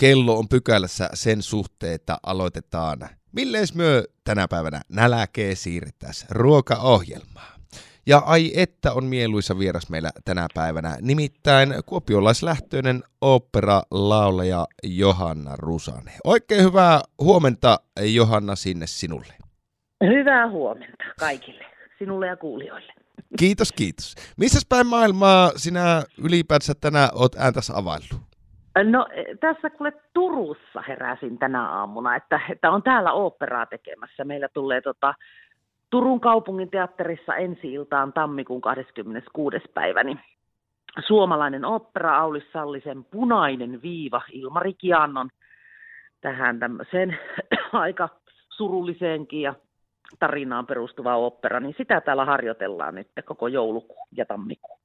kello on pykälässä sen suhteen, että aloitetaan. Millees myö tänä päivänä näläkee siirtäisi ruokaohjelmaa? Ja ai että on mieluisa vieras meillä tänä päivänä, nimittäin kuopiolaislähtöinen opera-laulaja Johanna Rusane. Oikein hyvää huomenta Johanna sinne sinulle. Hyvää huomenta kaikille, sinulle ja kuulijoille. Kiitos, kiitos. Missä päin maailmaa sinä ylipäänsä tänään olet ääntässä availlut? No tässä kuule Turussa heräsin tänä aamuna, että, että on täällä oopperaa tekemässä. Meillä tulee tota, Turun kaupungin teatterissa ensi iltaan tammikuun 26. päivä, niin suomalainen opera Aulis Sallisen Punainen viiva Ilmari Kiannon tähän tämmöiseen aika surulliseenkin ja tarinaan perustuva opera, niin sitä täällä harjoitellaan nyt koko joulukuu ja tammikuu.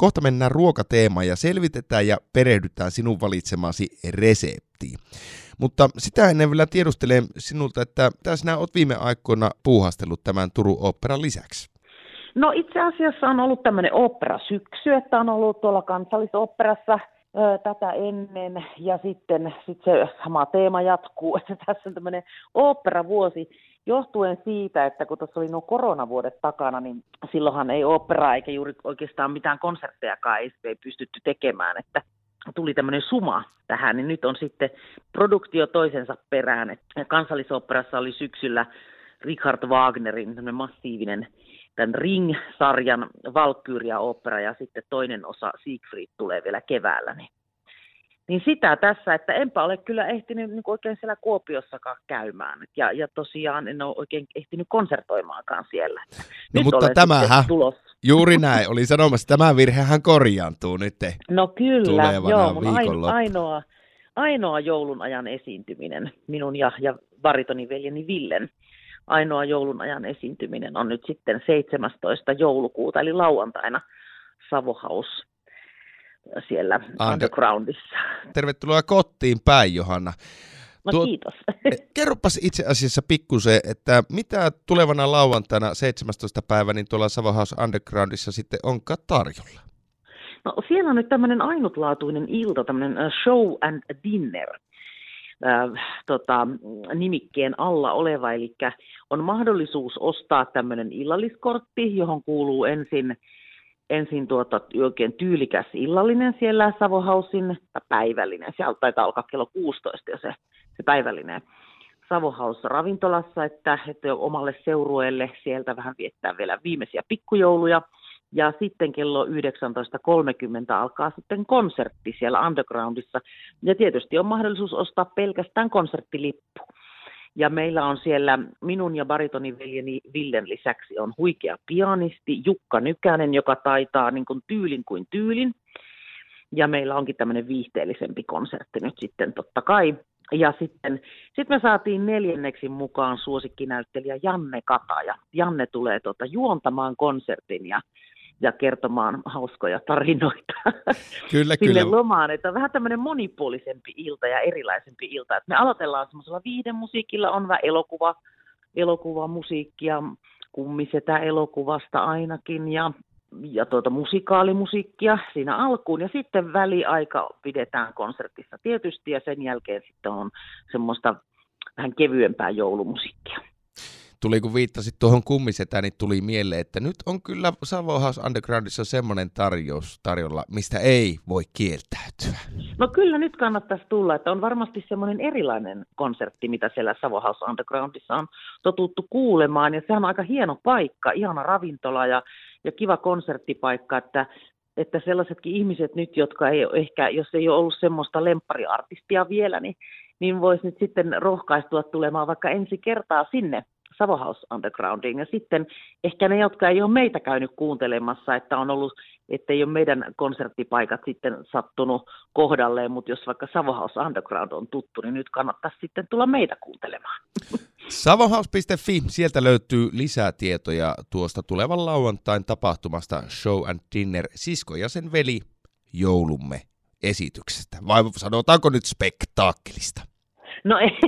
Kohta mennään ruokateemaan ja selvitetään ja perehdytään sinun valitsemasi reseptiin. Mutta sitä ennen vielä tiedustelen sinulta, että mitä sinä olet viime aikoina puuhastellut tämän Turun operan lisäksi? No itse asiassa on ollut tämmöinen opera-syksy, että on ollut tuolla kansallisoperassa tätä ennen ja sitten sit se sama teema jatkuu, että tässä on tämmöinen operavuosi johtuen siitä, että kun tuossa oli nuo koronavuodet takana, niin silloinhan ei opera eikä juuri oikeastaan mitään konserttejakaan ei, ei pystytty tekemään, että tuli tämmöinen suma tähän, niin nyt on sitten produktio toisensa perään. että kansallisoperassa oli syksyllä Richard Wagnerin massiivinen tämän Ring-sarjan Valkyria-opera ja sitten toinen osa Siegfried tulee vielä keväällä. Niin niin sitä tässä, että enpä ole kyllä ehtinyt niin oikein siellä Kuopiossakaan käymään. Ja, ja tosiaan en ole oikein ehtinyt konsertoimaankaan siellä. No nyt mutta tämähän, juuri näin, oli sanomassa, tämä virhehän korjaantuu nyt No kyllä, joo, mun ainoa, ainoa joulun ajan esiintyminen minun ja, ja varitoni veljeni Villen ainoa joulun ajan esiintyminen on nyt sitten 17. joulukuuta, eli lauantaina Savohaus siellä Under- undergroundissa. Tervetuloa kotiin päin, Johanna. No Tuo, kiitos. Eh, kerropas itse asiassa pikkusen, että mitä tulevana lauantaina 17. päivä niin tuolla Savo House Undergroundissa sitten onkaan tarjolla? No siellä on nyt tämmöinen ainutlaatuinen ilta, tämmöinen show and dinner äh, tota, nimikkeen alla oleva, eli on mahdollisuus ostaa tämmöinen illalliskortti, johon kuuluu ensin ensin tuota, oikein tyylikäs illallinen siellä Savohausin, tai päivällinen, sieltä taitaa alkaa kello 16 jo se, se päivällinen Savohaus ravintolassa, että, että omalle seurueelle sieltä vähän viettää vielä viimeisiä pikkujouluja. Ja sitten kello 19.30 alkaa sitten konsertti siellä undergroundissa. Ja tietysti on mahdollisuus ostaa pelkästään konserttilippu. Ja meillä on siellä minun ja baritoniveljeni Villen lisäksi on huikea pianisti Jukka Nykänen, joka taitaa niin kuin tyylin kuin tyylin. Ja meillä onkin tämmöinen viihteellisempi konsertti nyt sitten totta kai. Ja sitten sit me saatiin neljänneksi mukaan suosikkinäyttelijä Janne Kataja. Janne tulee tota juontamaan konsertin ja ja kertomaan hauskoja tarinoita kyllä, sinne kyllä. lomaan. Että on vähän tämmöinen monipuolisempi ilta ja erilaisempi ilta. Että me aloitellaan semmoisella viiden musiikilla, on vähän elokuva, elokuvamusiikkia, kummisetä elokuvasta ainakin ja, ja tuota musikaalimusiikkia siinä alkuun. Ja sitten väliaika pidetään konsertissa tietysti ja sen jälkeen sitten on semmoista vähän kevyempää joulumusiikkia tuli kun viittasit tuohon kummisetään, niin tuli mieleen, että nyt on kyllä Savo House Undergroundissa semmoinen tarjous tarjolla, mistä ei voi kieltäytyä. No kyllä nyt kannattaisi tulla, että on varmasti semmoinen erilainen konsertti, mitä siellä Savo House Undergroundissa on totuttu kuulemaan, ja se on aika hieno paikka, ihana ravintola ja, ja kiva konserttipaikka, että että sellaisetkin ihmiset nyt, jotka ei ole ehkä, jos ei ole ollut semmoista lemppariartistia vielä, niin, niin voisi nyt sitten rohkaistua tulemaan vaikka ensi kertaa sinne Savo House Undergroundiin. Ja sitten ehkä ne, jotka ei ole meitä käynyt kuuntelemassa, että on ollut, että ei ole meidän konserttipaikat sitten sattunut kohdalleen, mutta jos vaikka Savo House Underground on tuttu, niin nyt kannattaisi sitten tulla meitä kuuntelemaan. Savohouse.fi, sieltä löytyy lisää tietoja tuosta tulevan lauantain tapahtumasta Show and Dinner Sisko ja sen veli joulumme esityksestä. Vai sanotaanko nyt spektaakkelista? No ei,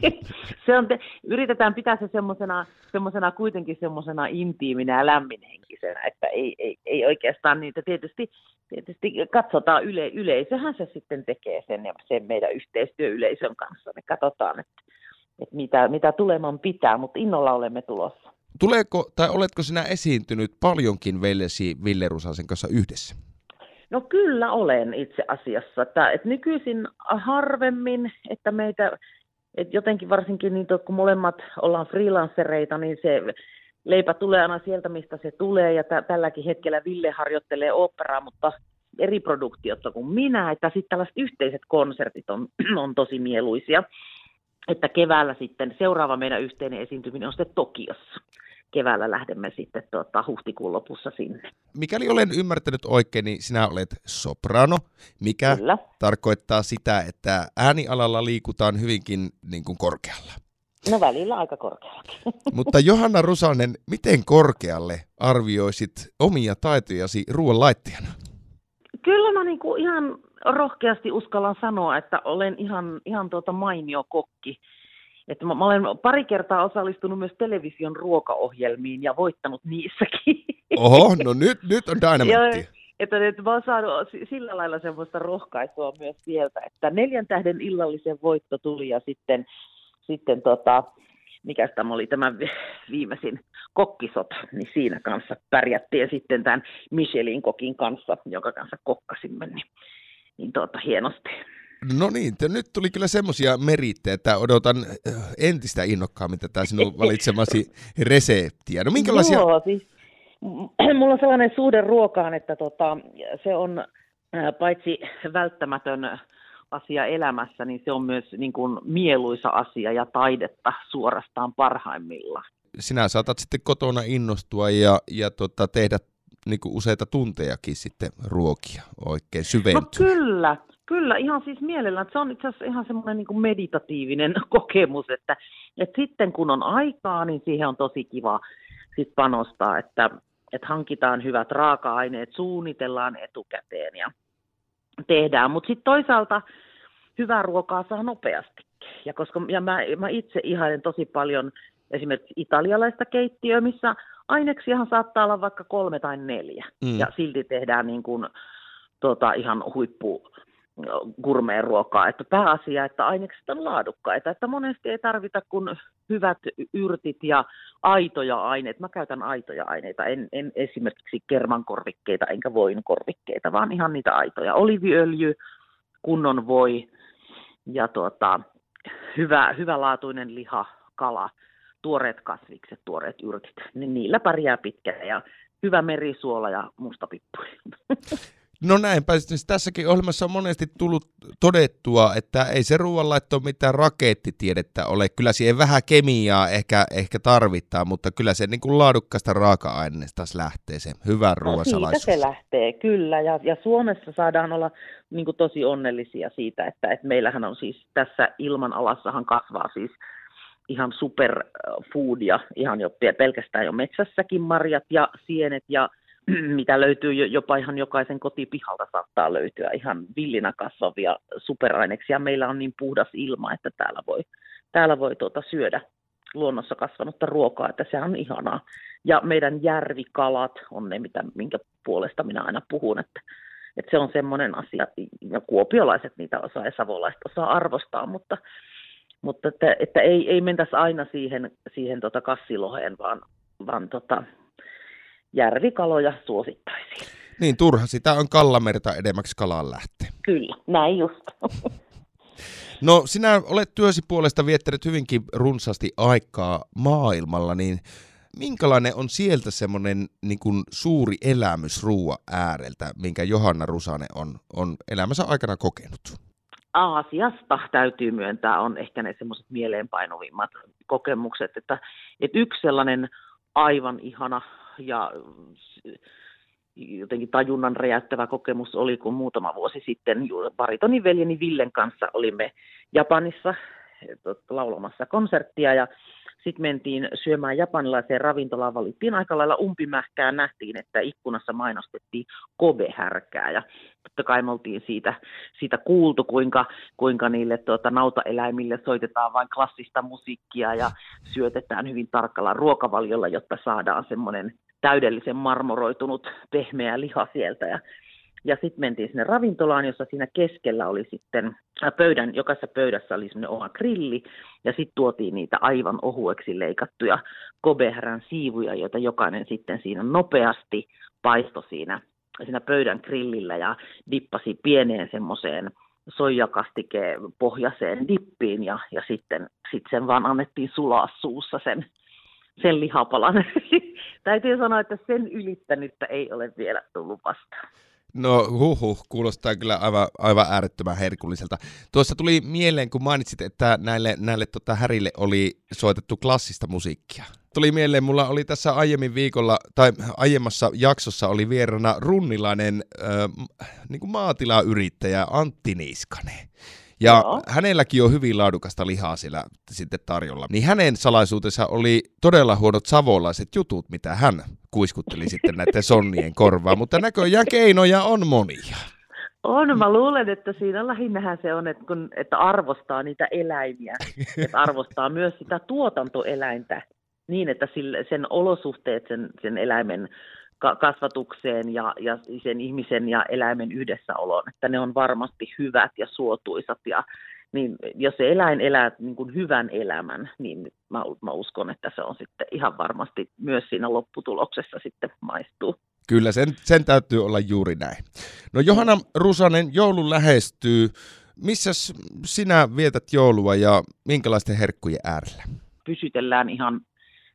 se on te, yritetään pitää se semmoisena, semmoisena kuitenkin semmoisena intiiminä ja lämminhenkisenä, että ei, ei, ei oikeastaan niitä tietysti, tietysti katsotaan yle, yleisöhän se sitten tekee sen ja sen meidän yhteistyöyleisön kanssa. Me katsotaan, että, että mitä, mitä tuleman pitää, mutta innolla olemme tulossa. Tuleeko, tai oletko sinä esiintynyt paljonkin veljesi Ville Rusasen kanssa yhdessä? No kyllä olen itse asiassa. Että, että nykyisin harvemmin, että meitä, että jotenkin varsinkin niin, kun molemmat ollaan freelancereita, niin se leipä tulee aina sieltä, mistä se tulee. Ja t- tälläkin hetkellä Ville harjoittelee operaa, mutta eri produktiotta kuin minä. Että sitten tällaiset yhteiset konsertit on, on tosi mieluisia. Että keväällä sitten seuraava meidän yhteinen esiintyminen on sitten Tokiossa keväällä lähdemme sitten tuota, huhtikuun lopussa sinne. Mikäli olen ymmärtänyt oikein, niin sinä olet soprano, mikä Kyllä. tarkoittaa sitä, että äänialalla liikutaan hyvinkin niin kuin korkealla. No välillä aika korkealla. Mutta Johanna Rusanen, miten korkealle arvioisit omia taitojasi ruoanlaittajana? Kyllä mä niin kuin ihan rohkeasti uskallan sanoa, että olen ihan, ihan tuota mainio kokki että mä, mä olen pari kertaa osallistunut myös television ruokaohjelmiin ja voittanut niissäkin. Oho, no nyt, nyt on dynamiittia. Että nyt mä oon saanut sillä lailla semmoista rohkaisua myös sieltä, että neljän tähden illallisen voitto tuli ja sitten, sitten tota, mikä tämä oli tämä viimeisin kokkisota, niin siinä kanssa pärjättiin sitten tämän Michelin kokin kanssa, joka kanssa kokkasimme, niin, niin tuota, hienosti. No niin, nyt tuli kyllä semmoisia merittejä, että odotan äh, entistä innokkaammin tätä sinun valitsemasi reseptiä. No minkälaisia... Joo, siis mulla on sellainen suhde ruokaan, että tota, se on äh, paitsi välttämätön asia elämässä, niin se on myös niin kuin mieluisa asia ja taidetta suorastaan parhaimmillaan. Sinä saatat sitten kotona innostua ja, ja tota, tehdä niin kuin useita tuntejakin sitten ruokia oikein syventyä. No kyllä, Kyllä, ihan siis mielellään. Se on itse asiassa ihan semmoinen niin meditatiivinen kokemus, että, että sitten kun on aikaa, niin siihen on tosi kiva sit panostaa, että, että hankitaan hyvät raaka-aineet, suunnitellaan etukäteen ja tehdään. Mutta sitten toisaalta hyvää ruokaa saa nopeasti. Ja, koska, ja mä, mä itse ihailen tosi paljon esimerkiksi italialaista keittiöä, missä aineksiahan saattaa olla vaikka kolme tai neljä. Mm. Ja silti tehdään niin kuin, tota, ihan huippu gourmet ruokaa, että pääasia, että ainekset on laadukkaita, että monesti ei tarvita kuin hyvät yrtit ja aitoja aineet. Mä käytän aitoja aineita, en, en esimerkiksi kermankorvikkeita enkä voinkorvikkeita, vaan ihan niitä aitoja. Oliviöljy, kunnon voi ja tuota, hyvä, hyvälaatuinen liha, kala, tuoreet kasvikset, tuoreet yrtit, niin niillä pärjää pitkään ja hyvä merisuola ja mustapippuri. No näinpä, siis tässäkin ohjelmassa on monesti tullut todettua, että ei se ruoanlaitto mitään rakettitiedettä ole. Kyllä siihen vähän kemiaa ehkä, ehkä tarvittaa, mutta kyllä se niin kuin laadukkaasta raaka-aineesta lähtee se hyvä ruoan no, Siitä se lähtee, kyllä. Ja, ja Suomessa saadaan olla niin kuin tosi onnellisia siitä, että, että meillähän on siis tässä ilmanalassahan kasvaa siis ihan superfoodia, ihan jo pelkästään jo metsässäkin marjat ja sienet ja mitä löytyy jopa ihan jokaisen kotipihalta saattaa löytyä ihan villinä kasvavia superaineksia. Meillä on niin puhdas ilma, että täällä voi, täällä voi tuota syödä luonnossa kasvanutta ruokaa, että se on ihanaa. Ja meidän järvikalat on ne, mitä, minkä puolesta minä aina puhun, että, että se on semmoinen asia, ja kuopiolaiset niitä osaa ja savolaiset osaa arvostaa, mutta, mutta että, että ei, ei mentäisi aina siihen, siihen tota kassiloheen, vaan, vaan tota, järvikaloja suosittaisiin. Niin, turha sitä on kallamerta edemmäksi kalaan lähteä. Kyllä, näin just. No sinä olet työsi puolesta viettänyt hyvinkin runsaasti aikaa maailmalla, niin minkälainen on sieltä semmoinen niin kuin suuri elämys ruoan ääreltä, minkä Johanna Rusanen on, on elämänsä aikana kokenut? Aasiasta täytyy myöntää on ehkä ne semmoiset mieleenpainuvimmat kokemukset, että, että yksi sellainen aivan ihana ja jotenkin tajunnan räjäyttävä kokemus oli, kun muutama vuosi sitten baritonin veljeni Villen kanssa olimme Japanissa laulamassa konserttia ja sitten mentiin syömään japanilaiseen ravintolaan, valittiin aika lailla umpimähkää, nähtiin, että ikkunassa mainostettiin Kobe-härkää ja totta kai me oltiin siitä, siitä kuultu, kuinka, kuinka niille tuota, nautaeläimille soitetaan vain klassista musiikkia ja syötetään hyvin tarkalla ruokavaliolla, jotta saadaan semmoinen täydellisen marmoroitunut pehmeä liha sieltä. Ja ja sitten mentiin sinne ravintolaan, jossa siinä keskellä oli sitten pöydän, jokaisessa pöydässä oli semmoinen oma grilli, ja sitten tuotiin niitä aivan ohueksi leikattuja kobehrän siivuja, joita jokainen sitten siinä nopeasti paistoi siinä, siinä pöydän grillillä ja dippasi pieneen semmoiseen soijakastike pohjaiseen dippiin ja, ja sitten sit sen vaan annettiin sulaa suussa sen, sen lihapalan. Täytyy sanoa, että sen ylittänyttä ei ole vielä tullut vastaan. No huhu, kuulostaa kyllä aivan, aivan äärettömän herkulliselta. Tuossa tuli mieleen, kun mainitsit, että näille, näille tota, härille oli soitettu klassista musiikkia. Tuli mieleen, mulla oli tässä aiemmin viikolla, tai aiemmassa jaksossa oli vierana runnilainen äh, niin kuin maatilayrittäjä Antti Niiskanen. Ja Joo. hänelläkin on hyvin laadukasta lihaa siellä sitten tarjolla. Niin hänen salaisuutensa oli todella huonot savolaiset jutut, mitä hän kuiskutteli sitten näiden sonnien korvaan, mutta näköjään keinoja on monia. On, mä luulen, että siinä lähinnähän se on, että, kun, että arvostaa niitä eläimiä, että arvostaa myös sitä tuotantoeläintä niin, että sille, sen olosuhteet sen, sen eläimen kasvatukseen ja, ja sen ihmisen ja eläimen yhdessäoloon, että ne on varmasti hyvät ja suotuisat ja niin jos se eläin elää niin kuin hyvän elämän, niin mä, mä uskon, että se on sitten ihan varmasti myös siinä lopputuloksessa sitten maistuu. Kyllä, sen, sen täytyy olla juuri näin. No Johanna Rusanen, joulu lähestyy. Missä sinä vietät joulua ja minkälaisten herkkujen äärellä? Pysytellään ihan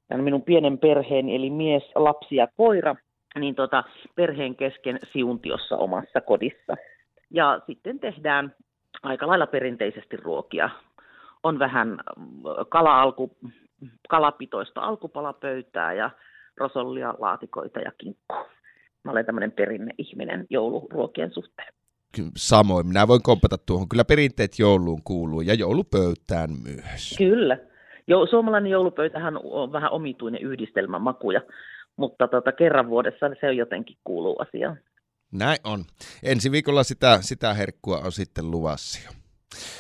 tämän minun pienen perheeni, eli mies, lapsi ja koira niin tota, perheen kesken siuntiossa omassa kodissa. Ja sitten tehdään aika lailla perinteisesti ruokia. On vähän mm, kala-alku, kalapitoista alkupalapöytää ja rosollia, laatikoita ja kinkkua. Mä olen tämmöinen perinneihminen jouluruokien suhteen. Samoin, minä voin kompata tuohon. Kyllä perinteet jouluun kuuluu ja joulupöytään myös. Kyllä. Jo, suomalainen joulupöytähän on vähän omituinen yhdistelmä makuja mutta tota, kerran vuodessa se on jotenkin kuuluu asiaan. Näin on. Ensi viikolla sitä, sitä herkkua on sitten luvassa jo.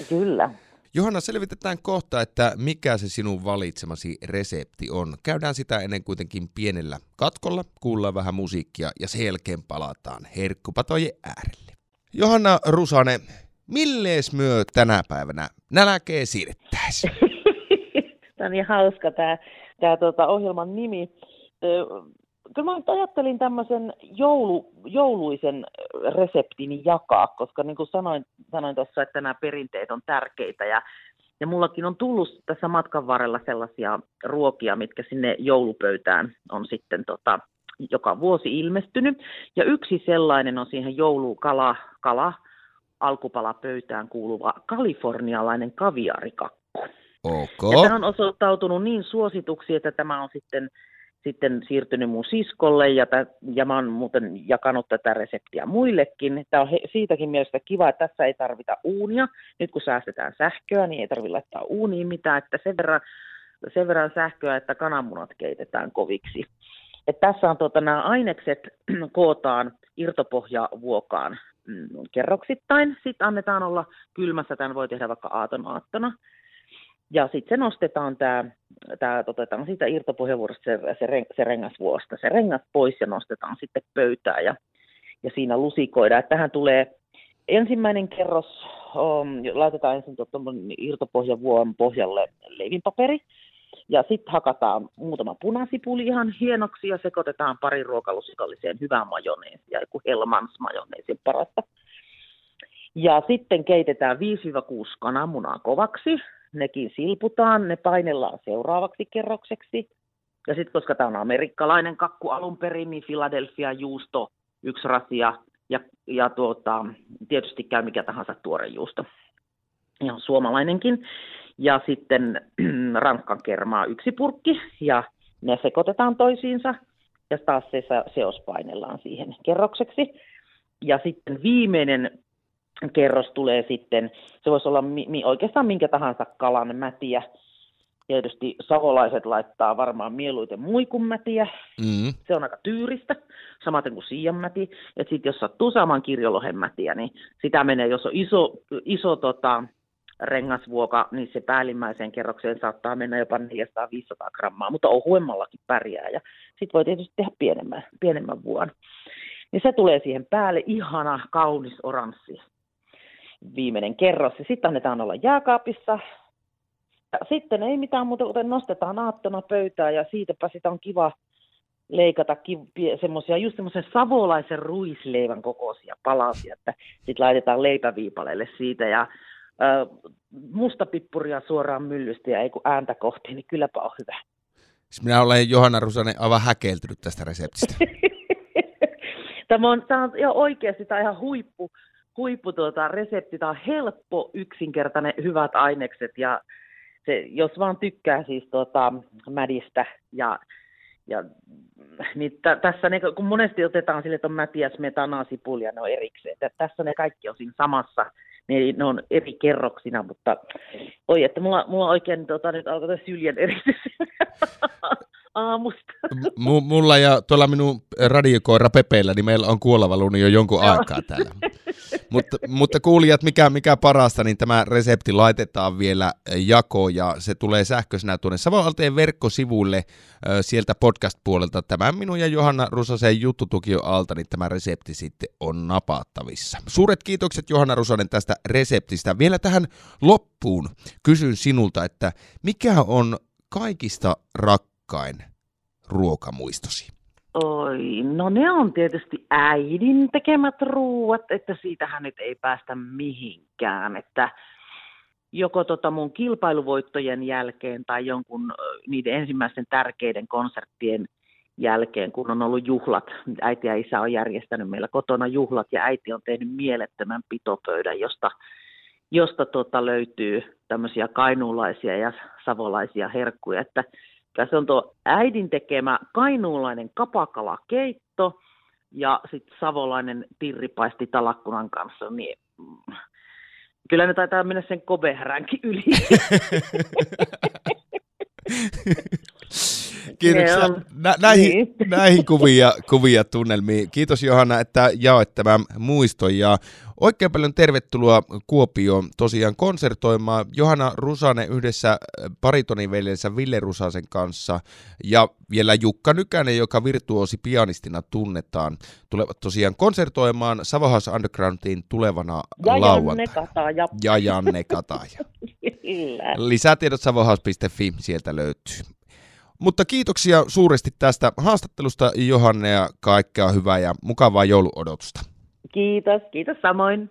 Kyllä. Johanna, selvitetään kohta, että mikä se sinun valitsemasi resepti on. Käydään sitä ennen kuitenkin pienellä katkolla, kuullaan vähän musiikkia ja sen jälkeen palataan herkkupatojen äärelle. Johanna Rusane, millees myö tänä päivänä nälkee siirrettäisiin? tämä on niin hauska tämä, tämä tuota, ohjelman nimi kyllä mä ajattelin tämmöisen joulu, jouluisen reseptini jakaa, koska niin kuin sanoin, sanoin tuossa, että nämä perinteet on tärkeitä ja, ja mullakin on tullut tässä matkan varrella sellaisia ruokia, mitkä sinne joulupöytään on sitten tota, joka vuosi ilmestynyt. Ja yksi sellainen on siihen joulukala, kala, alkupalapöytään kuuluva kalifornialainen kaviarikakku. Okay. Ja tämä on osoittautunut niin suosituksi, että tämä on sitten sitten siirtynyt mun siskolle ja, tä, ja mä oon muuten jakanut tätä reseptiä muillekin. Tämä on he, siitäkin mielestä kiva, että tässä ei tarvita uunia. Nyt kun säästetään sähköä, niin ei tarvitse laittaa uuniin mitään, että sen verran, sen verran sähköä, että kananmunat keitetään koviksi. Et tässä on tuota, nämä ainekset kootaan irtopohjavuokaan mm, kerroksittain. Sitten annetaan olla kylmässä, tämän voi tehdä vaikka aaton aattona. Ja sitten se nostetaan tämä, tää, otetaan siitä irtopohjavuorosta se, se, se rengasvuosta, se rengas pois ja nostetaan sitten pöytään ja, ja siinä lusikoidaan. Että tähän tulee ensimmäinen kerros, um, laitetaan ensin irtopohjavuon pohjalle leivinpaperi, ja sitten hakataan muutama punasipuli ihan hienoksi ja sekoitetaan pari ruokalusikalliseen hyvään majoneesia, joku Helmans majoneesin parasta. Ja sitten keitetään 5-6 kananmunaa kovaksi nekin silputaan, ne painellaan seuraavaksi kerrokseksi. Ja sitten koska tämä on amerikkalainen kakku alun perin, niin Philadelphia juusto, yksi rasia ja, ja tuota, tietysti käy mikä tahansa tuore juusto. Ihan suomalainenkin. Ja sitten ranskan kermaa yksi purkki ja ne sekoitetaan toisiinsa ja taas se seos painellaan siihen kerrokseksi. Ja sitten viimeinen kerros tulee sitten, se voisi olla mi, mi, oikeastaan minkä tahansa kalan mätiä. Tietysti savolaiset laittaa varmaan mieluiten muikunmätiä, mm. se on aika tyyristä, samaten kuin siianmäti. Että sitten jos sattuu saamaan kirjolohen mätiä, niin sitä menee, jos on iso, iso tota, rengasvuoka, niin se päällimmäiseen kerrokseen saattaa mennä jopa 400-500 grammaa, mutta ohuemmallakin pärjää. Ja sitten voi tietysti tehdä pienemmän, pienemmän vuon. Niin se tulee siihen päälle ihana, kaunis oranssi viimeinen kerros. Ja sitten annetaan olla jääkaapissa. Ja sitten ei mitään muuta, kuten nostetaan aattona pöytään ja siitäpä sitä on kiva leikata semmoisia, just semmoisen savolaisen ruisleivän kokoisia palasia, että sitten laitetaan leipäviipaleelle siitä ja mustapippuria suoraan myllystä ja ei kun ääntä kohti, niin kylläpä on hyvä. Siis minä olen Johanna Rusanen aivan häkeltynyt tästä reseptistä. tämä, on, tämä on jo oikeasti tämä on ihan huippu, huippu tuota, resepti. Tämä on helppo, yksinkertainen, hyvät ainekset ja se, jos vaan tykkää siis tuota, mädistä ja ja niin t- tässä ne, kun monesti otetaan sille, että on mätiä, smetanaa, sipulia, ne on erikseen. Että tässä ne kaikki on siinä samassa ne, ne on eri kerroksina, mutta oi, että mulla, mulla oikein tota, nyt alkoi syljen eritys aamusta. M- mulla ja tuolla minun radiokoira Pepeillä, niin meillä on kuolavaluni jo jonkun aikaa täällä. mutta, mutta kuulijat, mikä, mikä parasta, niin tämä resepti laitetaan vielä jako ja se tulee sähköisenä tuonne Savoalteen verkkosivuille sieltä podcast-puolelta. Tämä minun ja Johanna Rusasen juttutukio alta, niin tämä resepti sitten on napattavissa. Suuret kiitokset Johanna Rusanen tästä reseptistä. Vielä tähän loppuun kysyn sinulta, että mikä on kaikista rakkain ruokamuistosi? Oi, no ne on tietysti äidin tekemät ruuat, että siitähän nyt ei päästä mihinkään, että joko tota mun kilpailuvoittojen jälkeen tai jonkun niiden ensimmäisten tärkeiden konserttien jälkeen, kun on ollut juhlat. Äiti ja isä on järjestänyt meillä kotona juhlat ja äiti on tehnyt mielettömän pitopöydän, josta, josta tota löytyy tämmöisiä kainuulaisia ja savolaisia herkkuja. Että se on tuo äidin tekemä kainuulainen kapakalakeitto ja sitten savolainen tirripaisti talakkunan kanssa. Niin, mm, kyllä ne taitaa mennä sen kobehäränkin yli. Kiitoksia Nä, näihin, niin. näihin kuvia, kuvia tunnelmiin. Kiitos Johanna, että jaoit tämän muiston ja oikein paljon tervetuloa Kuopioon tosiaan konsertoimaan Johanna Rusanen yhdessä äh, paritoniveljensä Ville Rusasen kanssa ja vielä Jukka Nykänen, joka virtuosi pianistina tunnetaan, tulevat tosiaan konsertoimaan Savohouse Undergroundin tulevana ja lauantaina. Janne Kataja. Ja Janne Kataja. Lisätiedot savohouse.fi sieltä löytyy. Mutta kiitoksia suuresti tästä haastattelusta Johanne ja kaikkea hyvää ja mukavaa jouluodotusta. Kiitos, kiitos samoin.